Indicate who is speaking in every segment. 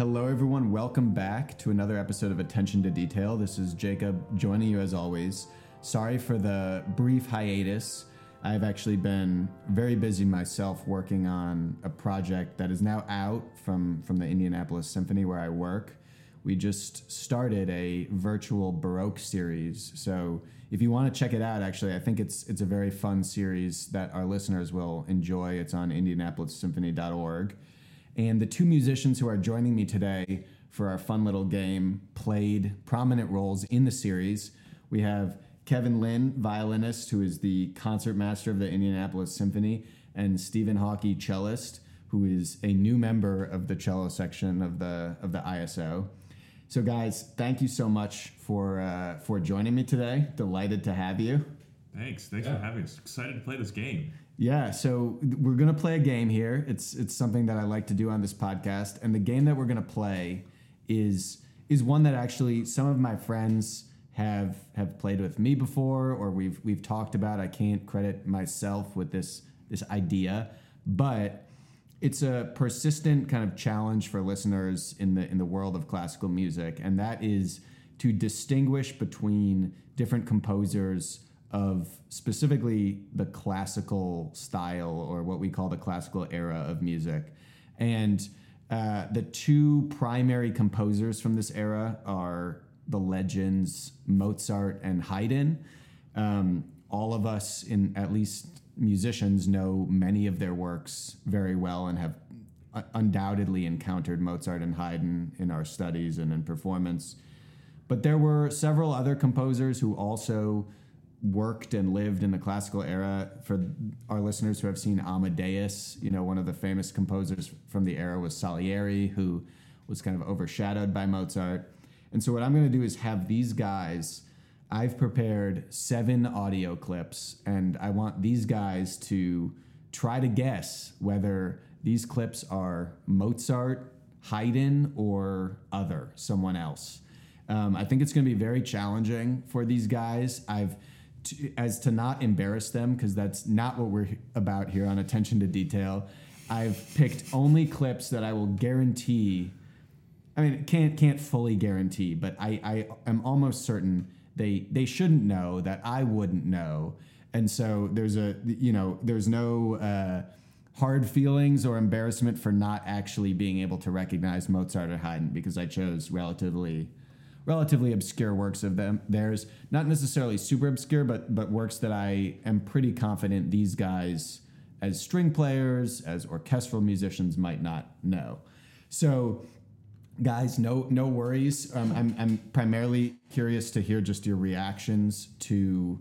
Speaker 1: Hello, everyone. Welcome back to another episode of Attention to Detail. This is Jacob joining you as always. Sorry for the brief hiatus. I've actually been very busy myself working on a project that is now out from, from the Indianapolis Symphony where I work. We just started a virtual Baroque series. So if you want to check it out, actually, I think it's it's a very fun series that our listeners will enjoy. It's on indianapolissymphony.org. And the two musicians who are joining me today for our fun little game played prominent roles in the series. We have Kevin Lin, violinist, who is the concertmaster of the Indianapolis Symphony, and Stephen Hawkey, cellist, who is a new member of the cello section of the of the ISO. So, guys, thank you so much for uh, for joining me today. Delighted to have you.
Speaker 2: Thanks. Thanks yeah. for having us. Excited to play this game.
Speaker 1: Yeah, so we're gonna play a game here. It's it's something that I like to do on this podcast, and the game that we're gonna play is is one that actually some of my friends have have played with me before, or we've we've talked about. I can't credit myself with this this idea, but it's a persistent kind of challenge for listeners in the in the world of classical music, and that is to distinguish between different composers of specifically the classical style or what we call the classical era of music. And uh, the two primary composers from this era are the legends Mozart and Haydn. Um, all of us, in at least musicians, know many of their works very well and have undoubtedly encountered Mozart and Haydn in our studies and in performance. But there were several other composers who also worked and lived in the classical era. For our listeners who have seen Amadeus, you know, one of the famous composers from the era was Salieri, who was kind of overshadowed by Mozart. And so, what I'm going to do is have these guys. I've prepared seven audio clips, and I want these guys to try to guess whether these clips are Mozart, Haydn, or other, someone else. Um, I think it's going to be very challenging for these guys. I've to, as to not embarrass them because that's not what we're about here on attention to detail. I've picked only clips that I will guarantee. I mean, can't can't fully guarantee, but I, I am almost certain they they shouldn't know that I wouldn't know, and so there's a you know there's no uh, hard feelings or embarrassment for not actually being able to recognize Mozart or Haydn because I chose relatively relatively obscure works of them theirs. Not necessarily super obscure but but works that i am pretty confident these guys as string players as orchestral musicians might not know. So guys no no worries. Um, I'm, I'm primarily curious to hear just your reactions to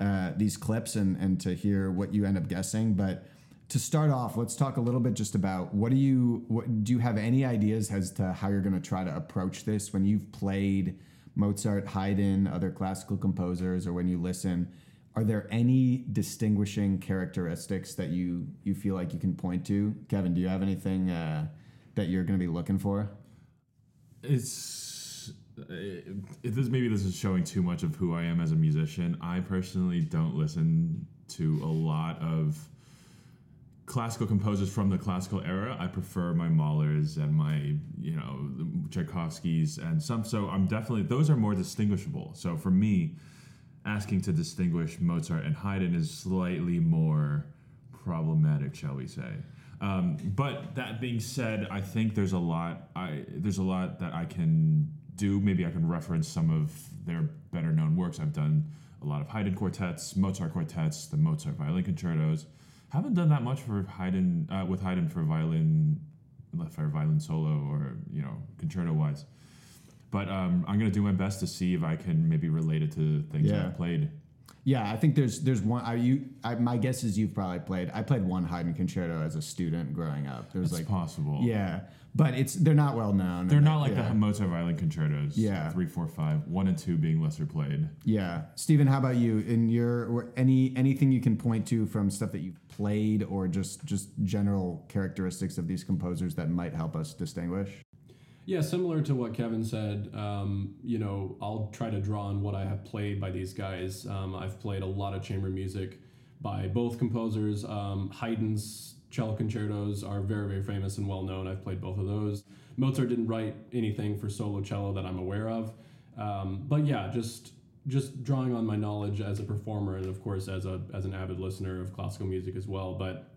Speaker 1: uh, these clips and and to hear what you end up guessing but to start off, let's talk a little bit just about what do you what do you have any ideas as to how you're going to try to approach this when you've played Mozart, Haydn, other classical composers, or when you listen? Are there any distinguishing characteristics that you you feel like you can point to? Kevin, do you have anything uh, that you're going to be looking for?
Speaker 2: It's it, this maybe this is showing too much of who I am as a musician. I personally don't listen to a lot of classical composers from the classical era. I prefer my Mahlers and my, you know, Tchaikovskys and some. So I'm definitely those are more distinguishable. So for me, asking to distinguish Mozart and Haydn is slightly more problematic, shall we say? Um, but that being said, I think there's a lot. I there's a lot that I can do. Maybe I can reference some of their better known works. I've done a lot of Haydn quartets, Mozart quartets, the Mozart violin concertos haven't done that much for Haydn uh, with Haydn for violin, for violin solo or you know concerto wise. But um, I'm gonna do my best to see if I can maybe relate it to things yeah. I've played.
Speaker 1: Yeah, I think there's there's one. Are you? I, my guess is you've probably played. I played one Haydn concerto as a student growing up.
Speaker 2: There's like
Speaker 1: possible. Yeah, but it's they're not well known.
Speaker 2: They're not like yeah. the Mozart violin concertos.
Speaker 1: Yeah,
Speaker 2: three, four, five, one and two being lesser played.
Speaker 1: Yeah, Stephen, how about you? In your any anything you can point to from stuff that you've played or just just general characteristics of these composers that might help us distinguish?
Speaker 3: Yeah, similar to what Kevin said. Um, you know, I'll try to draw on what I have played by these guys. Um, I've played a lot of chamber music by both composers. Um, Haydn's cello concertos are very, very famous and well known. I've played both of those. Mozart didn't write anything for solo cello that I'm aware of. Um, but yeah, just just drawing on my knowledge as a performer and of course as a as an avid listener of classical music as well. But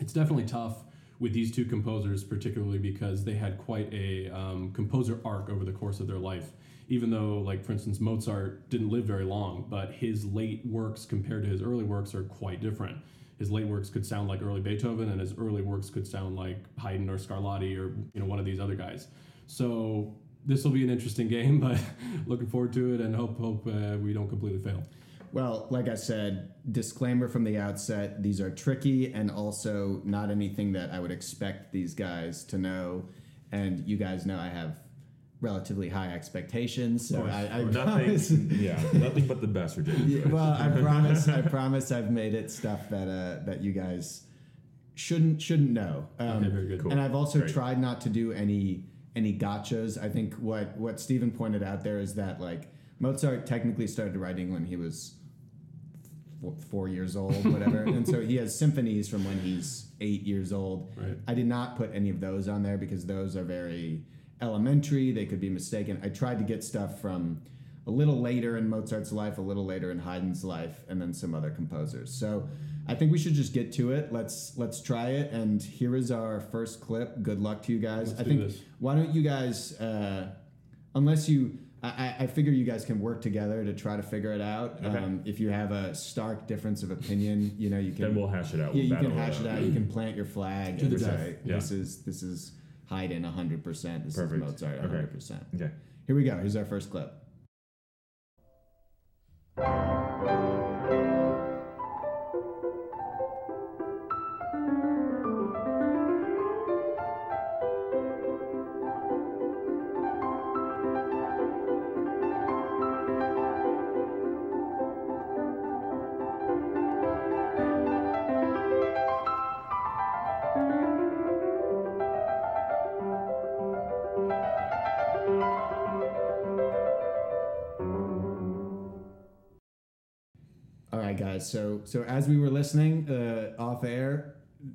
Speaker 3: it's definitely tough with these two composers, particularly because they had quite a um, composer arc over the course of their life. Even though, like for instance, Mozart didn't live very long, but his late works compared to his early works are quite different. His late works could sound like early Beethoven, and his early works could sound like Haydn or Scarlatti or you know one of these other guys. So this will be an interesting game, but looking forward to it and hope hope uh, we don't completely fail.
Speaker 1: Well, like I said, disclaimer from the outset: these are tricky and also not anything that I would expect these guys to know. And you guys know I have relatively high expectations, so I, I.
Speaker 2: Nothing, yeah, nothing but the best for Jacob.
Speaker 1: Yeah, well, I promise. I promise. I've made it stuff that uh, that you guys shouldn't shouldn't know. Um,
Speaker 3: Okay, very good.
Speaker 2: Cool.
Speaker 1: And I've also
Speaker 2: Great.
Speaker 1: tried not to do any any gotchas. I think what what Stephen pointed out there is that like Mozart technically started writing when he was four, four years old, whatever, and so he has symphonies from when he's eight years old.
Speaker 3: Right.
Speaker 1: I did not put any of those on there because those are very elementary. They could be mistaken. I tried to get stuff from a little later in Mozart's life, a little later in Haydn's life, and then some other composers. So I think we should just get to it. Let's let's try it. And here is our first clip. Good luck to you guys.
Speaker 3: Let's
Speaker 1: I think
Speaker 3: this.
Speaker 1: why don't you guys, uh, unless you. I, I- figure you guys can work together to try to figure it out.
Speaker 2: Okay.
Speaker 1: Um, if you have a stark difference of opinion, you know you can
Speaker 2: Then we'll hash it out.
Speaker 1: yeah,
Speaker 2: We'll
Speaker 1: you can hash it out. You can plant your flag
Speaker 3: To
Speaker 1: and
Speaker 3: the death.
Speaker 1: say,
Speaker 2: Yeah.
Speaker 1: "This is this is Haydn 100 percent. This
Speaker 2: Perfect.
Speaker 1: is Mozart
Speaker 2: Okay.
Speaker 1: 100 percent."
Speaker 2: Okay.
Speaker 1: Here we go. Here's our first clip. Guys. So so as we were listening uh, off air,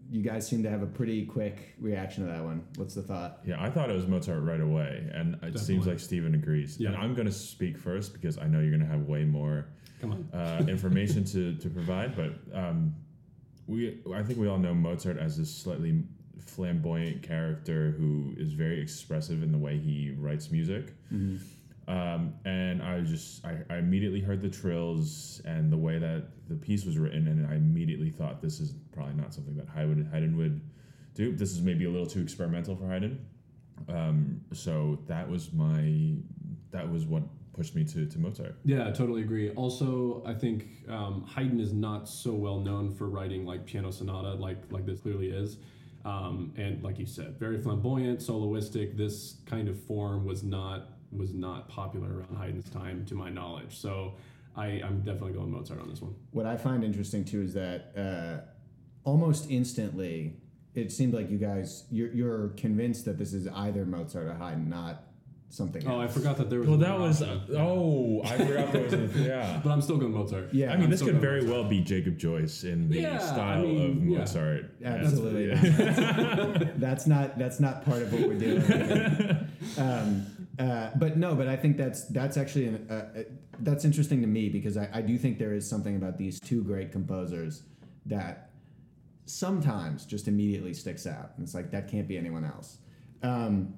Speaker 1: you guys seem to have a pretty quick reaction to that one. What's the thought?
Speaker 2: Yeah, I thought it was Mozart right away, and it seems like Stephen agrees.
Speaker 3: Yeah.
Speaker 2: And I'm going to speak first because I know you're going to have way more
Speaker 3: Come on.
Speaker 2: uh, information to, to provide. But um, we, I think we all know Mozart as this slightly flamboyant character who is very expressive in the way he writes music. Um, and I just, I, I immediately heard the trills and the way that the piece was written, and I immediately thought this is probably not something that Haydn, Haydn would do. This is maybe a little too experimental for Haydn. Um, so that was my, that was what pushed me to, to Mozart.
Speaker 3: Yeah, I totally agree. Also, I think um, Haydn is not so well known for writing like piano sonata, like like this clearly is. Um, and like you said, very flamboyant, soloistic. This kind of form was not was not popular around Haydn's time, to my knowledge. So I, I'm definitely going Mozart on this one.
Speaker 1: What I find interesting too is that uh, almost instantly, it seemed like you guys you're, you're convinced that this is either Mozart or Haydn, not something.
Speaker 3: Oh, I forgot that there was.
Speaker 2: Well, that
Speaker 3: another
Speaker 2: was,
Speaker 3: option.
Speaker 2: oh, I forgot there was, a, yeah.
Speaker 3: But I'm still going Mozart.
Speaker 1: Yeah,
Speaker 2: I mean,
Speaker 3: I'm
Speaker 2: this could very
Speaker 3: Mozart.
Speaker 2: well be Jacob Joyce in the
Speaker 3: Yeah, I
Speaker 2: style
Speaker 3: mean,
Speaker 2: of
Speaker 3: yeah.
Speaker 2: Mozart.
Speaker 1: Absolutely.
Speaker 2: Yeah.
Speaker 1: that's not that's not part of what we're doing. um, uh, but no, but I think that's that's actually an, uh, uh, that's interesting to me because I, I do think there is something about these two great composers that sometimes just immediately sticks out. And it's like that can't be anyone else. Um,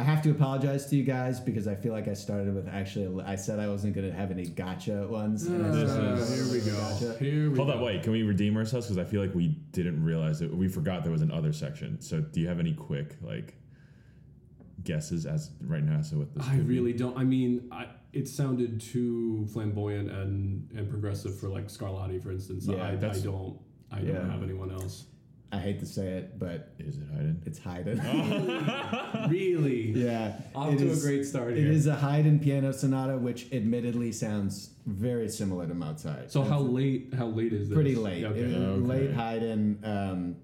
Speaker 1: I have to apologize to you guys because I feel like I started with actually I said I wasn't going to have any gotcha ones. and
Speaker 3: This is- here we go.
Speaker 1: gotcha.
Speaker 3: Here we
Speaker 2: Hold
Speaker 3: go.
Speaker 2: on, wait. Can we redeem ourselves? Because I feel like we didn't realize that we forgot there was an other section. So, do you have any quick like guesses as right now? So, what this?
Speaker 3: I
Speaker 2: could be?
Speaker 3: really don't. I mean, I, it sounded too flamboyant and, and progressive for like Scarlatti, for instance.
Speaker 1: Yeah,
Speaker 3: I, I don't. I
Speaker 1: Yeah.
Speaker 3: don't have anyone else.
Speaker 1: I hate to say it, but
Speaker 2: is it Haydn?
Speaker 1: it's Haydn.
Speaker 3: really?
Speaker 1: Yeah,
Speaker 3: Off
Speaker 1: it
Speaker 3: to
Speaker 1: is-
Speaker 3: a great start
Speaker 1: It
Speaker 3: here.
Speaker 1: is a Haydn piano sonata, which admittedly sounds very similar to Mozart.
Speaker 3: So how late? How late is this?
Speaker 1: pretty late,
Speaker 3: Okay.
Speaker 1: It
Speaker 2: Okay.
Speaker 1: late Haydn. Um,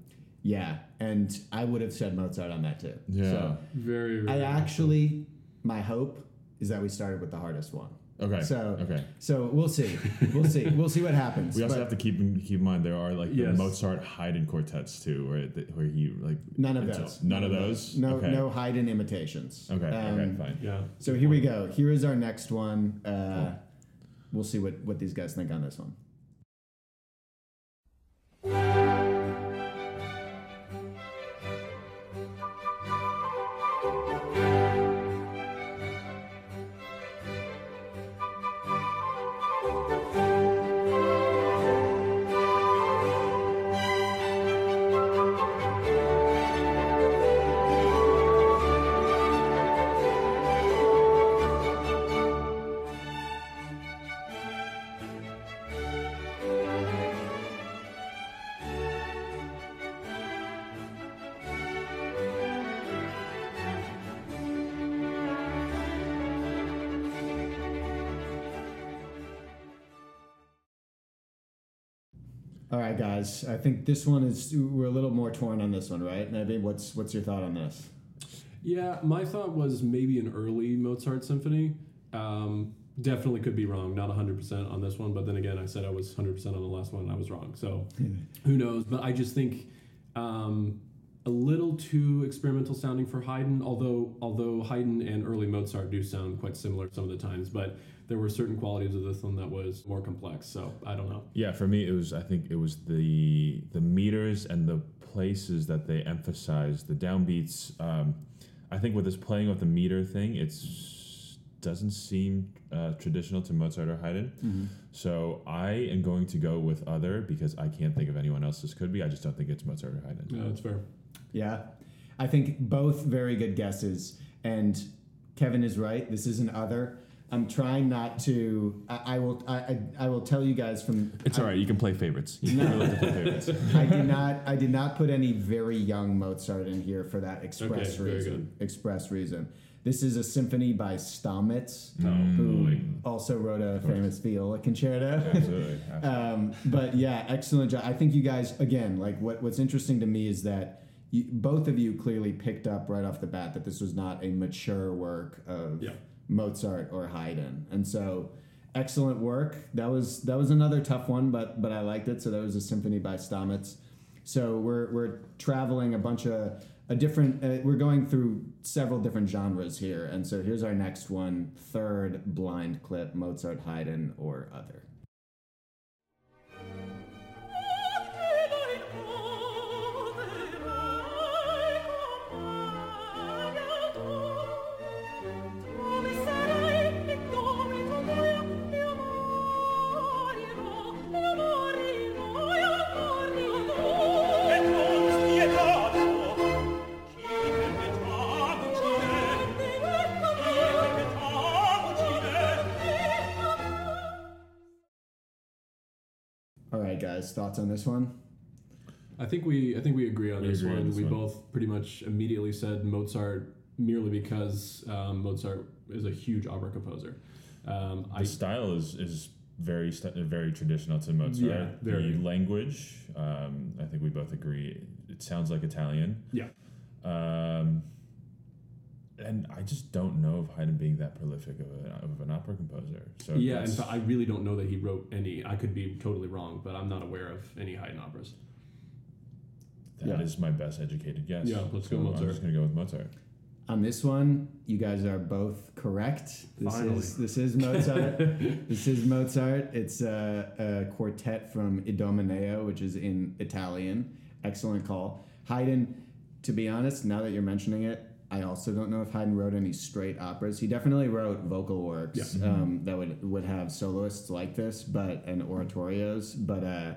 Speaker 1: yeah, and I would have said Mozart on that too.
Speaker 2: Yeah.
Speaker 1: So
Speaker 3: Very. very
Speaker 1: I actually, my hope is that we started with the hardest one.
Speaker 2: Okay.
Speaker 1: So
Speaker 2: okay.
Speaker 1: so we'll see. We'll see. We'll see what happens.
Speaker 2: We also
Speaker 1: But
Speaker 2: have to keep in, keep in mind there are like the
Speaker 3: Yes.
Speaker 2: Mozart Haydn quartets too, where the, where he like
Speaker 1: none of
Speaker 2: it's-
Speaker 1: those.
Speaker 2: None of those.
Speaker 1: No
Speaker 2: Okay.
Speaker 1: no Haydn imitations.
Speaker 2: Okay. okay.
Speaker 1: Um,
Speaker 2: Fine.
Speaker 3: Yeah.
Speaker 1: So here we go. Here is our next one. Uh, we'll see what, what these guys think on this one. All right, guys. I think this one is we're a little more torn on this one, right? Maybe what's what's your thought on this?
Speaker 3: Yeah, my thought was maybe an early Mozart symphony. Um, definitely could be wrong, not 100% on this one, but then again, I said I was 100% on the last one and I was wrong. So who knows? But I just think um, a little too experimental sounding for Haydn, although although Haydn and early Mozart do sound quite similar some of the times, but there were certain qualities of this one that was more complex. So I don't know.
Speaker 2: Yeah, for me, it was. I think it was the the meters and the places that they emphasized the downbeats. Um, I think with this playing with the meter thing, it's doesn't seem uh, traditional to Mozart or Haydn. So I am going to go with other because I can't think of anyone else this could be. I just don't think it's Mozart or Haydn.
Speaker 3: Yeah, that's fair.
Speaker 1: Yeah, I think both very good guesses. And Kevin is right. This is an other. I'm trying not to. I, I will. I, I I will tell you guys from.
Speaker 2: It's all right. You can play favorites. You can really play favorites.
Speaker 1: I did not. I did not put any very young Mozart in here for that express
Speaker 3: Okay, very
Speaker 1: reason. Express reason. This is a symphony by Stamitz,
Speaker 3: Oh,
Speaker 1: who
Speaker 3: boy.
Speaker 1: also wrote a famous viola concerto.
Speaker 2: Absolutely. absolutely.
Speaker 1: um, but yeah, excellent job. I think you guys again like what what's interesting to me is that you, both of you clearly picked up right off the bat that this was not a mature work of
Speaker 3: Yeah.
Speaker 1: Mozart or Haydn, and so excellent work. That was that was another tough one, but but I liked it. So that was a symphony by Stamitz. So we're we're traveling a bunch of a different. Uh, we're going through several different genres here, and so here's our next one: third blind clip, Mozart, Haydn, or other. Guys, thoughts on this one?
Speaker 3: I think we I think we agree on
Speaker 2: We
Speaker 3: this
Speaker 2: agree on
Speaker 3: one.
Speaker 2: this
Speaker 3: we
Speaker 2: one.
Speaker 3: both pretty much immediately said Mozart merely because um, Mozart is a huge opera composer. Um, I
Speaker 2: the style is is very st- very traditional to Mozart.
Speaker 3: Yeah, very.
Speaker 2: The language, um, I think we both agree, it sounds like Italian.
Speaker 3: yeah
Speaker 2: Um, and I just don't know of Haydn being that prolific of, a, of an opera composer. So
Speaker 3: yeah. In
Speaker 2: that's-
Speaker 3: fact, I really don't know that he wrote any. I could be totally wrong, but I'm not aware of any Haydn operas.
Speaker 2: that is
Speaker 1: Yeah.
Speaker 2: my best educated guess.
Speaker 3: Yeah, let's go Mozart.
Speaker 2: I'm just gonna go with Mozart.
Speaker 1: On this one, you guys are both correct. This
Speaker 3: Finally.
Speaker 1: is this is Mozart. this is Mozart. It's a, a quartet from Idomeneo, which is in Italian. Excellent call. Haydn, to be honest, now that you're mentioning it, I also don't know if Haydn wrote any straight operas. He definitely wrote vocal works
Speaker 3: Yeah.
Speaker 1: um, that would would have soloists like this, but and oratorios. But uh,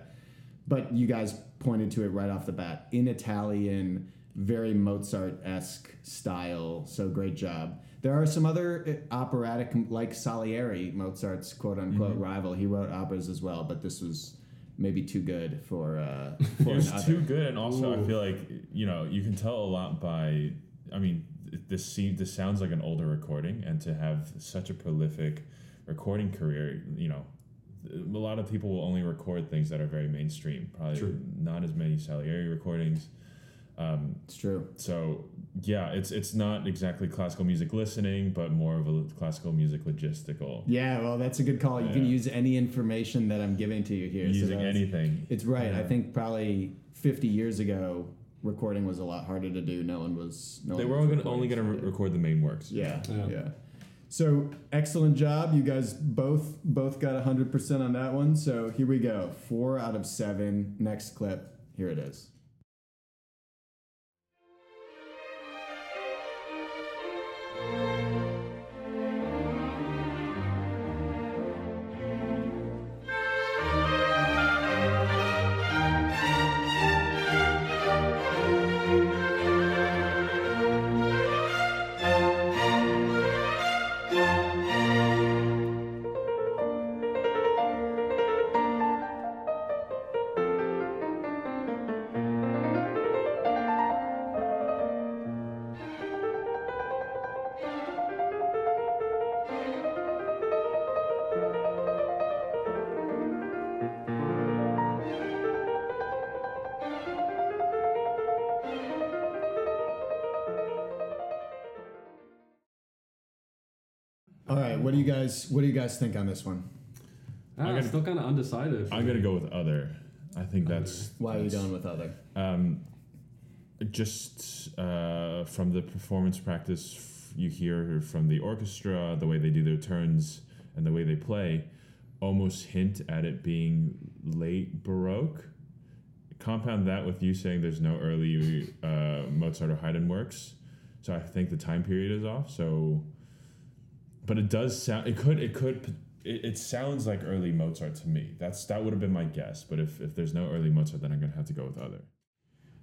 Speaker 1: but you guys pointed to it right off the bat in Italian, very Mozart esque style. So great job. There are some other uh, operatic, like Salieri, Mozart's quote unquote
Speaker 2: Mm-hmm.
Speaker 1: rival. He wrote operas as well, but this was maybe too good for uh, for
Speaker 2: It was
Speaker 1: an other.
Speaker 2: too good, and also I feel like you know you can tell a lot by. I mean, this seems this sounds like an older recording, and to have such a prolific recording career, you know, a lot of people will only record things that are very mainstream. Probably
Speaker 3: True.
Speaker 2: not as many Salieri recordings. Um,
Speaker 1: It's true.
Speaker 2: so yeah, it's it's not exactly classical music listening, but more of a classical music logistical.
Speaker 1: Yeah, well, that's a good call. You can use any information that I'm giving to you here.
Speaker 2: Using
Speaker 1: that's-
Speaker 2: anything.
Speaker 1: It's right. I think probably 50 years ago, recording was a lot harder to do. No one was. No
Speaker 2: They
Speaker 1: one
Speaker 2: were
Speaker 1: was
Speaker 2: only gonna, only going to re- record the main works.
Speaker 1: Yeah,
Speaker 3: Yeah.
Speaker 1: yeah. So excellent job, you guys both both got 100% on that one. So here we go. Four out of seven. Next clip. Here it is. What do you guys What do you guys think on this one?
Speaker 3: Ah,
Speaker 2: I'm gonna-
Speaker 3: still kind of undecided.
Speaker 2: I'm gonna go with other. I think that's.
Speaker 1: Why are you
Speaker 2: that's-
Speaker 1: going with other?
Speaker 2: Um, just uh, from the performance practice f- you hear from the orchestra, the way they do their turns and the way they play, almost hint at it being late Baroque. Compound that with you saying there's no early uh, Mozart or Haydn works, so I think the time period is off. So, but it does sound. It could. It could. It, it sounds like early Mozart to me. That's that would have been my guess. But if, if there's no early Mozart, then I'm gonna have to go with other.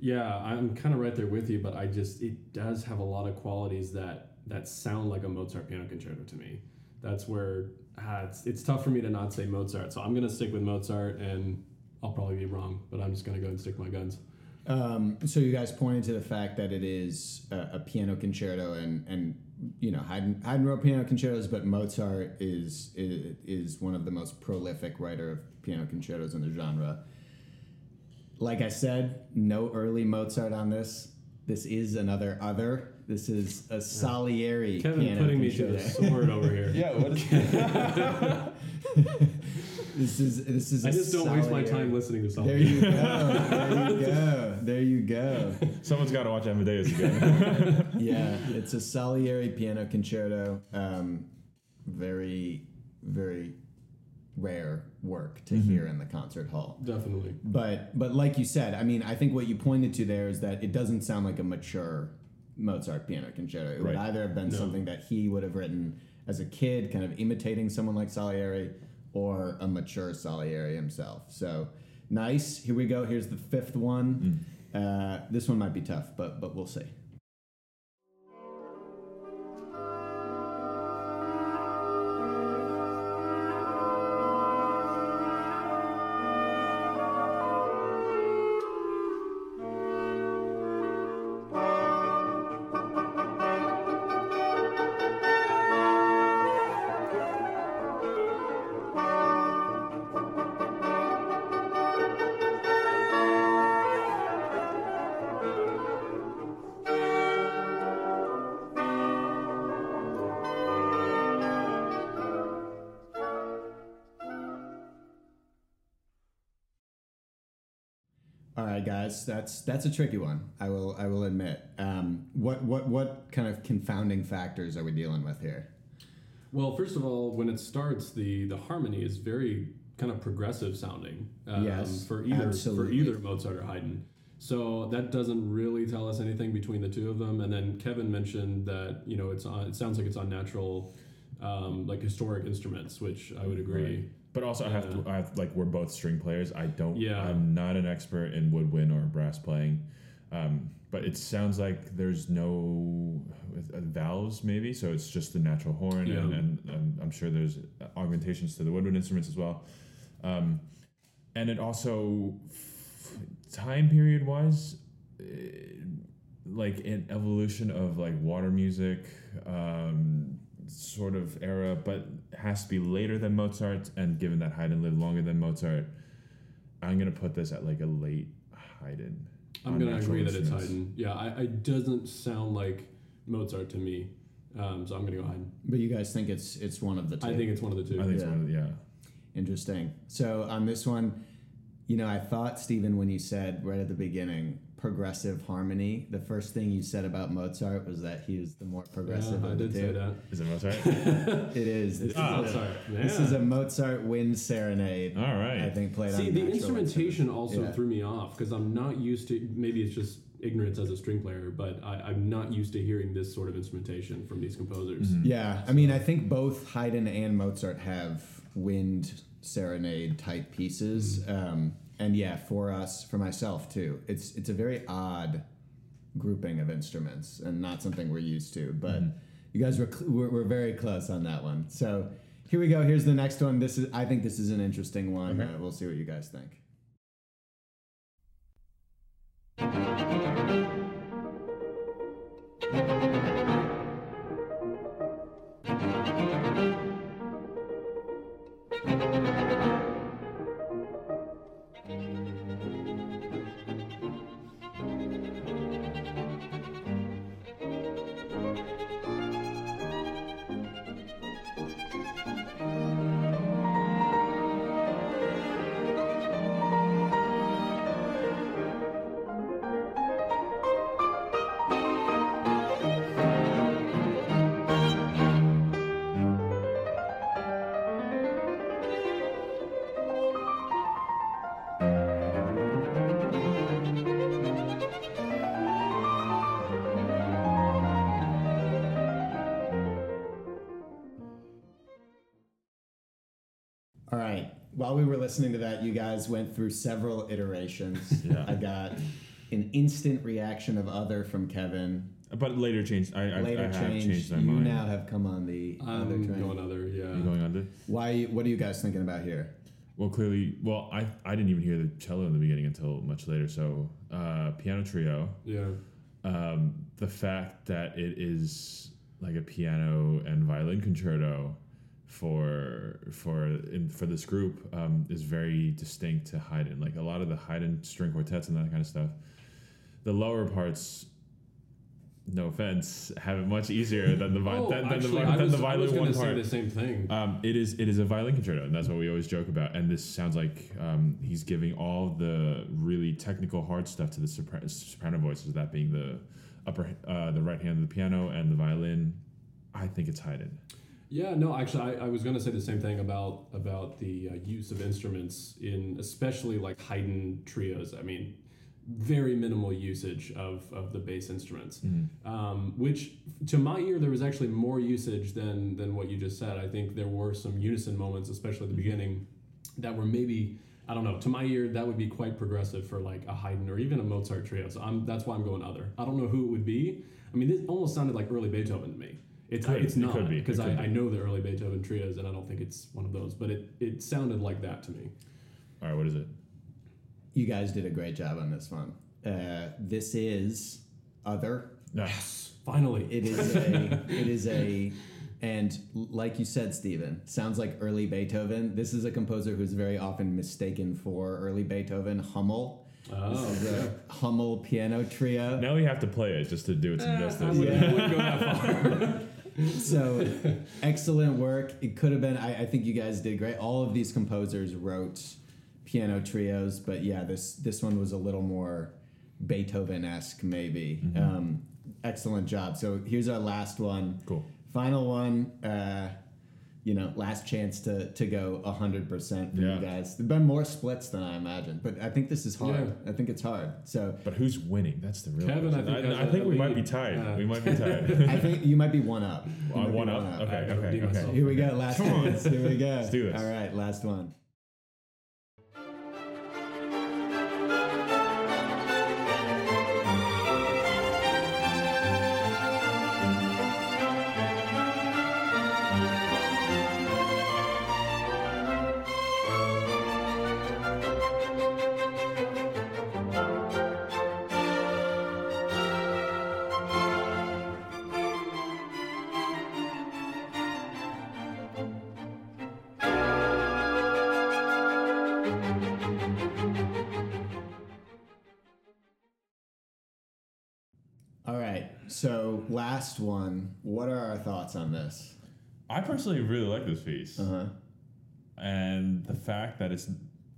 Speaker 3: Yeah, I'm kind of right there with you, but I just it does have a lot of qualities that that sound like a Mozart piano concerto to me. That's where ah, it's it's tough for me to not say Mozart. So I'm gonna stick with Mozart, and I'll probably be wrong, but I'm just gonna go and stick my guns.
Speaker 1: Um, so you guys pointed to the fact that it is a, a piano concerto, and and you know Haydn, Haydn wrote piano concertos, but Mozart is, is is one of the most prolific writer of piano concertos in the genre. Like I said, no early Mozart on this. This is another other. This is a Salieri
Speaker 3: Kevin
Speaker 1: piano
Speaker 3: putting me to the sword over here.
Speaker 2: Yeah, what is
Speaker 1: This is this is.
Speaker 3: I
Speaker 1: a
Speaker 3: just don't waste my
Speaker 1: Salieri-
Speaker 3: time listening to something.
Speaker 1: There
Speaker 3: something.
Speaker 1: you go. There you go. There you go.
Speaker 2: Someone's got to watch Amadeus again.
Speaker 1: yeah, it's a Salieri piano concerto. Um, very, very rare work to hear in the concert hall.
Speaker 3: Definitely.
Speaker 1: But but like you said, I mean, I think what you pointed to there is that it doesn't sound like a mature Mozart piano concerto. It would either have been
Speaker 3: No.
Speaker 1: something that he would have written as a kid, kind of imitating someone like Salieri, or a mature Salieri himself. So nice. Here we go. Here's the fifth one. Uh, this one might be tough, but but we'll see. Guys, that's that's a tricky one. I will I will admit. Um, what what what kind of confounding factors are we dealing with here?
Speaker 3: Well, first of all, when it starts, the the harmony is very kind of progressive sounding. Um,
Speaker 1: Yes,
Speaker 3: for either
Speaker 1: absolutely.
Speaker 3: for either Mozart or Haydn. So that doesn't really tell us anything between the two of them. And then Kevin mentioned that you know it's on. It sounds like it's on natural, um, like historic instruments, which I would agree.
Speaker 2: Right. But also, I have to. I have, like we're both string players. I don't.
Speaker 3: Yeah.
Speaker 2: I'm not an expert in woodwind or brass playing, um, but it sounds like there's no uh, valves, maybe. So it's just the natural horn,
Speaker 3: Yeah.
Speaker 2: and, and, and I'm sure there's augmentations to the woodwind instruments as well. Um, and it also, f- time period wise, uh, like an evolution of like water music. Um, sort of era, but has to be later than Mozart. And given that Haydn lived longer than Mozart, I'm gonna put this at like a late Haydn.
Speaker 3: I'm gonna
Speaker 2: natural
Speaker 3: agree that it's
Speaker 2: instruments.
Speaker 3: Haydn. Yeah, I, it doesn't sound like Mozart to me, um, so I'm gonna go Haydn.
Speaker 1: But you guys think it's it's one of the two.
Speaker 3: I think it's one of the two.
Speaker 2: I think it's one of the, yeah.
Speaker 1: Interesting. So on this one, you know, I thought Stephen when you said right at the beginning progressive harmony, the first thing you said about Mozart was that he is the more progressive
Speaker 3: Yeah, I
Speaker 1: of the
Speaker 3: did
Speaker 1: two.
Speaker 3: say that.
Speaker 2: Is it Mozart?
Speaker 1: It is. This,
Speaker 2: Ah.
Speaker 1: is, a,
Speaker 3: Mozart.
Speaker 1: this
Speaker 3: Yeah.
Speaker 1: is a Mozart wind serenade.
Speaker 2: All right.
Speaker 1: I think played
Speaker 3: See,
Speaker 1: on
Speaker 3: the instrumentation
Speaker 1: instruments.
Speaker 3: also
Speaker 1: Yeah.
Speaker 3: threw me off because I'm not used to. Maybe it's just ignorance as a string player, but I, I'm not used to hearing this sort of instrumentation from these composers.
Speaker 2: Mm-hmm.
Speaker 1: Yeah, I mean, I think both Haydn and Mozart have wind serenade type pieces,
Speaker 3: Mm-hmm.
Speaker 1: um, and yeah, for us, for myself too, it's it's a very odd grouping of instruments and not something we're used to. But
Speaker 2: Mm-hmm.
Speaker 1: you guys were, cl- were were very close on that one. So here we go. Here's the next one. This is I think this is an interesting one.
Speaker 2: Okay.
Speaker 1: Uh, we'll see what you guys think. While we were listening to that, you guys went through several iterations.
Speaker 2: Yeah.
Speaker 1: I got an instant reaction of other from Kevin.
Speaker 2: But later changed. I, I,
Speaker 1: Later
Speaker 2: I have
Speaker 1: changed.
Speaker 2: changed my
Speaker 1: you
Speaker 2: mind.
Speaker 1: now have come on the other
Speaker 3: I'm
Speaker 1: train.
Speaker 3: going other. Yeah.
Speaker 2: You going under?
Speaker 1: Why? What are you guys thinking about here?
Speaker 2: Well, clearly, well, I, I didn't even hear the cello in the beginning until much later. So, uh, piano trio.
Speaker 3: Yeah.
Speaker 2: Um, the fact that it is like a piano and violin concerto for for in, for this group um, is very distinct to Haydn. Like a lot of the Haydn string quartets and that kind of stuff, the lower parts. No offense, have it much easier than the vi-
Speaker 3: Oh,
Speaker 2: than, than
Speaker 3: actually,
Speaker 2: the, than
Speaker 3: was,
Speaker 2: the violin one part.
Speaker 3: the same thing.
Speaker 2: Um, it is it is a violin concerto, and that's what we always joke about. And this sounds like um, he's giving all the really technical hard stuff to the sopra- soprano voices, that being the upper uh, the right hand of the piano and the violin. I think it's Haydn.
Speaker 3: Yeah, no, actually, I, I was going to say the same thing about about the uh, use of instruments in especially like Haydn trios. I mean, very minimal usage of, of the bass instruments, um, which to my ear there was actually more usage than than what you just said. I think there were some unison moments, especially at the beginning, that were maybe. I don't know. To my ear, that would be quite progressive for like a Haydn or even a Mozart trio. So I'm, that's why I'm going other. I don't know who it would be. I mean, this almost sounded like early Beethoven to me. It's
Speaker 2: Could-
Speaker 3: it's not
Speaker 2: could be, it
Speaker 3: because I,
Speaker 2: be.
Speaker 3: I know the early Beethoven trios and I don't think it's one of those, but it, it sounded like that to me.
Speaker 2: All right, what is it?
Speaker 1: You guys did a great job on this one. Uh, this is other.
Speaker 2: Yes,
Speaker 3: Finally,
Speaker 1: It is a. it is a. And like you said, Stephen, sounds like early Beethoven. This is a composer who's very often mistaken for early Beethoven. Hummel.
Speaker 3: oh,
Speaker 1: This is
Speaker 3: okay.
Speaker 1: a Hummel piano trio.
Speaker 2: Now we have to play it just to do it some
Speaker 3: I
Speaker 2: justice.
Speaker 3: wouldn't, I wouldn't go that far.
Speaker 1: so excellent work. It could have been. I, I think you guys did great. All of these composers wrote piano trios, but yeah, this this one was a little more Beethoven esque, maybe. Um, excellent job. So here's our last one.
Speaker 2: Cool.
Speaker 1: Final one. Uh, you know, last chance to to go hundred percent for
Speaker 2: Yeah.
Speaker 1: you guys. There've been more splits than I imagined, but I think this is hard.
Speaker 3: Yeah.
Speaker 1: I think it's hard. So
Speaker 2: But who's winning? That's the real
Speaker 3: Kevin, I think, has
Speaker 2: I,
Speaker 3: a-
Speaker 2: think
Speaker 3: a
Speaker 2: we might be tied.
Speaker 3: Yeah.
Speaker 2: We might be tied.
Speaker 1: I think you might be one up.
Speaker 2: Uh,
Speaker 1: might be
Speaker 2: one up. Okay.
Speaker 3: I
Speaker 2: Okay. Okay.
Speaker 1: Here we go. Last
Speaker 2: Come on.
Speaker 1: chance. Here we go.
Speaker 2: Let's do this.
Speaker 1: All right, last one. Last one. What are our thoughts on this?
Speaker 2: I personally really like this piece,
Speaker 1: Uh huh.
Speaker 2: and the fact that it's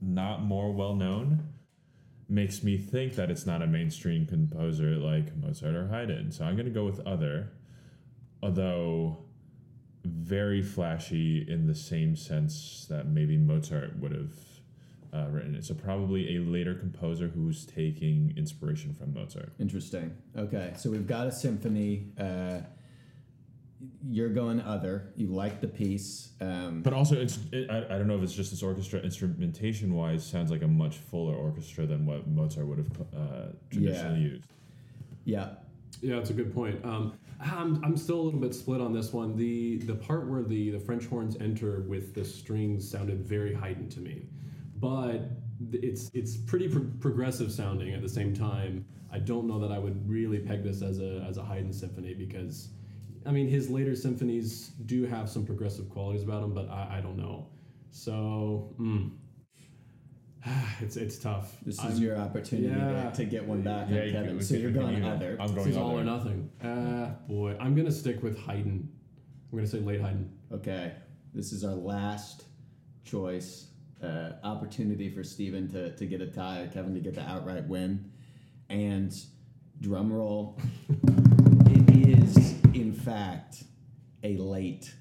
Speaker 2: not more well known makes me think that it's not a mainstream composer like Mozart or Haydn. So I'm gonna go with other, although very flashy in the same sense that maybe Mozart would have uh, written it. So probably a later composer who's taking inspiration from Mozart.
Speaker 1: Interesting. Okay. So we've got a symphony. Uh, you're going other. You like the piece. Um,
Speaker 2: But also, it's it, I, I don't know if it's just this orchestra instrumentation wise sounds like a much fuller orchestra than what Mozart would have uh, traditionally
Speaker 1: Yeah.
Speaker 2: used.
Speaker 1: yeah.
Speaker 3: Yeah, it's a good point. Um, I'm, I'm still a little bit split on this one. The the part where the, the French horns enter with the strings sounded very heightened to me, but it's it's pretty pro- progressive sounding at the same time. I don't know that I would really peg this as a as a Haydn symphony because, I mean, his later symphonies do have some progressive qualities about them, but I, I don't know. So, mm, it's it's tough.
Speaker 1: This is
Speaker 3: I'm-
Speaker 1: your opportunity
Speaker 3: Yeah.
Speaker 1: to, to get one back
Speaker 2: Yeah,
Speaker 1: on Kevin. so you're going
Speaker 2: you know,
Speaker 1: other.
Speaker 2: I'm
Speaker 3: This
Speaker 2: going
Speaker 3: is all or nothing. Ah, boy, I'm gonna stick with Haydn. I'm gonna say late Haydn.
Speaker 1: Okay. This is our last choice. Uh, opportunity for Stephen to, to get a tie, Kevin to get the outright win. And drum roll. it is, in fact, a late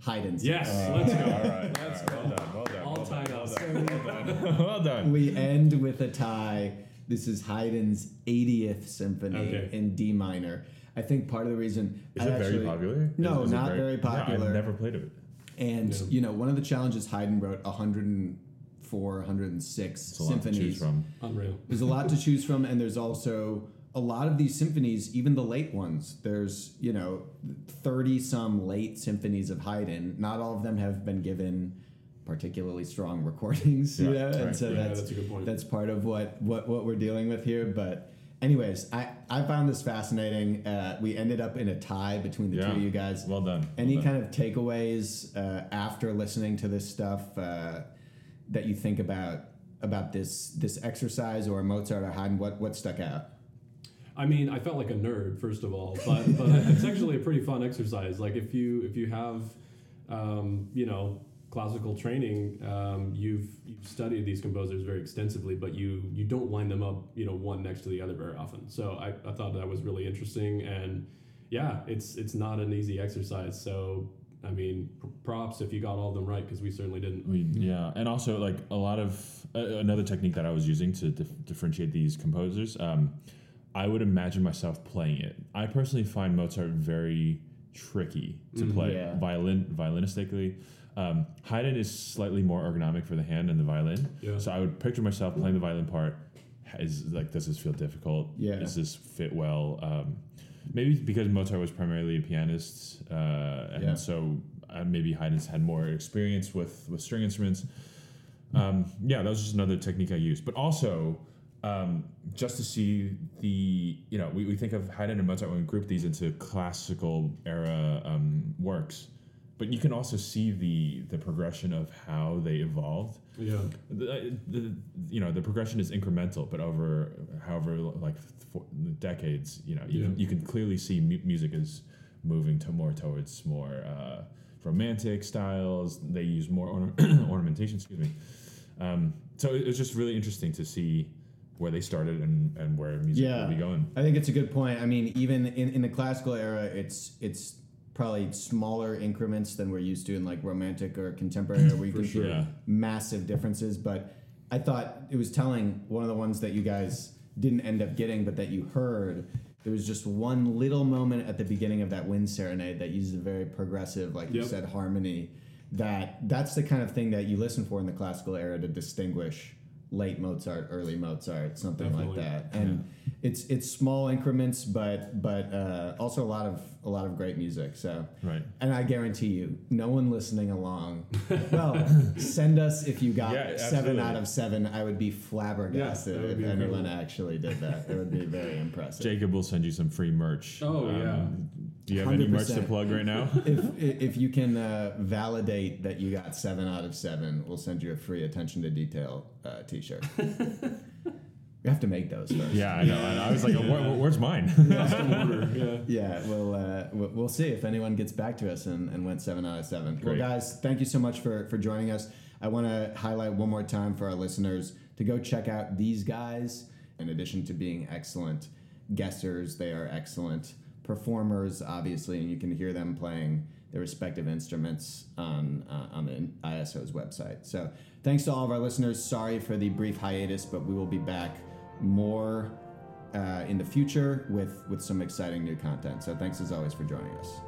Speaker 1: Haydn.
Speaker 3: Yes,
Speaker 1: symphony.
Speaker 3: let's go.
Speaker 2: All right,
Speaker 3: Let's
Speaker 2: all right, well done, well done,
Speaker 3: All
Speaker 2: well
Speaker 3: tied up.
Speaker 2: well done, well done. well done.
Speaker 1: We end with a tie. This is Haydn's 80th symphony
Speaker 3: Okay.
Speaker 1: in D minor. I think part of the reason
Speaker 2: Is
Speaker 1: I
Speaker 2: it
Speaker 1: actually-
Speaker 2: very popular?
Speaker 1: No,
Speaker 2: Is- is
Speaker 1: not very popular.
Speaker 2: Yeah, I've never played it.
Speaker 1: And
Speaker 3: Yeah.
Speaker 1: you know, one of the challenges Haydn wrote 104, 106
Speaker 2: It's a lot to
Speaker 1: symphonies.
Speaker 2: choose from.
Speaker 3: Unreal.
Speaker 1: There's a lot to choose from, and there's also a lot of these symphonies, even the late ones. There's you know, 30 some late symphonies of Haydn. Not all of them have been given particularly strong recordings, you
Speaker 2: Yeah,
Speaker 1: know, and
Speaker 2: right.
Speaker 1: so
Speaker 3: Yeah,
Speaker 1: that's
Speaker 3: that's a good point.
Speaker 1: that's part of what what what we're dealing with here. But anyways, I I found this fascinating. Uh, we ended up in a tie between the
Speaker 2: Yeah.
Speaker 1: two of you guys.
Speaker 2: Well done.
Speaker 1: Any
Speaker 2: well done.
Speaker 1: kind of takeaways uh, after listening to this stuff uh, that you think about about this this exercise or Mozart or Haydn? What what stuck out?
Speaker 3: I mean, I felt like a nerd first of all, but but it's actually a pretty fun exercise. Like if you if you have, um, you know, classical training, um, you've you've studied these composers very extensively, but you you don't line them up, you know, one next to the other very often. So I, I thought that was really interesting, and yeah, it's it's not an easy exercise. So I mean, pr- props if you got all of them right, because we certainly didn't.
Speaker 2: We, yeah, and also like a lot of uh, another technique that I was using to dif- differentiate these composers. Um, I would imagine myself playing it. I personally find Mozart very tricky to
Speaker 3: Mhm.
Speaker 2: play
Speaker 1: Yeah.
Speaker 2: violin violinistically. Um, Haydn is slightly more ergonomic for the hand and the violin.
Speaker 3: Yeah.
Speaker 2: So I would picture myself playing the violin part. Is like, does this feel difficult?
Speaker 1: Yeah.
Speaker 2: Does this fit well? Um, maybe because Mozart was primarily a pianist, uh, and
Speaker 1: Yeah.
Speaker 2: so uh, maybe Haydn's had more experience with with string instruments. Um, yeah, that was just another technique I used. But also, um, just to see the, you know, we, we think of Haydn and Mozart when we group these into classical era um, works, but you can also see the the progression of how they evolved.
Speaker 3: Yeah.
Speaker 2: The, the, you know, the progression is incremental, but over however like four, decades, you know, you, can, you can clearly see mu- music is moving to more towards more uh, romantic styles. They use more orna- ornamentation. Excuse me. Um, so it, it's just really interesting to see where they started and, and where music
Speaker 1: Yeah.
Speaker 2: will be going.
Speaker 1: I think it's a good point. I mean, even in, in the classical era, it's it's probably smaller increments than we're used to in like romantic or contemporary where you can
Speaker 3: sure.
Speaker 1: see
Speaker 2: Yeah.
Speaker 1: massive differences. But I thought it was telling one of the ones that you guys didn't end up getting, but that you heard. There was just one little moment at the beginning of that wind serenade that uses a very progressive, like you said, harmony. That that's the kind of thing that you listen for in the classical era to distinguish late Mozart, early Mozart, something
Speaker 3: Definitely.
Speaker 1: like that. And it's it's small increments, but but uh, also a lot of a lot of great music. So
Speaker 2: Right.
Speaker 1: and I guarantee you, no one listening along. Well, send us if you got
Speaker 2: Yeah,
Speaker 1: seven out of seven. I would be flabbergasted
Speaker 3: Yeah, that would
Speaker 1: if
Speaker 3: be
Speaker 1: anyone actually did that. It would be very impressive.
Speaker 2: Jacob will send you some free merch. Um,
Speaker 3: Oh, yeah.
Speaker 2: Do you have any merch to plug right now?
Speaker 1: if if you can uh, validate that you got seven out of seven, we'll send you a free attention to detail uh, T-shirt. We have to make those first.
Speaker 4: Yeah, I know. And I was like, where, where's mine?
Speaker 3: Custom. Yeah.
Speaker 1: Yeah, we'll, uh, we'll we'll see if anyone gets back to us and, and went seven out of seven.
Speaker 2: Great.
Speaker 1: Well, guys, thank you so much for for joining us. I want to highlight one more time for our listeners to go check out these guys. In addition to being excellent guessers, they are excellent performers, obviously, and you can hear them playing their respective instruments on uh, on the ISO's website. So, thanks to all of our listeners. Sorry for the brief hiatus, but we will be back more uh, in the future with with some exciting new content. So, thanks as always for joining us.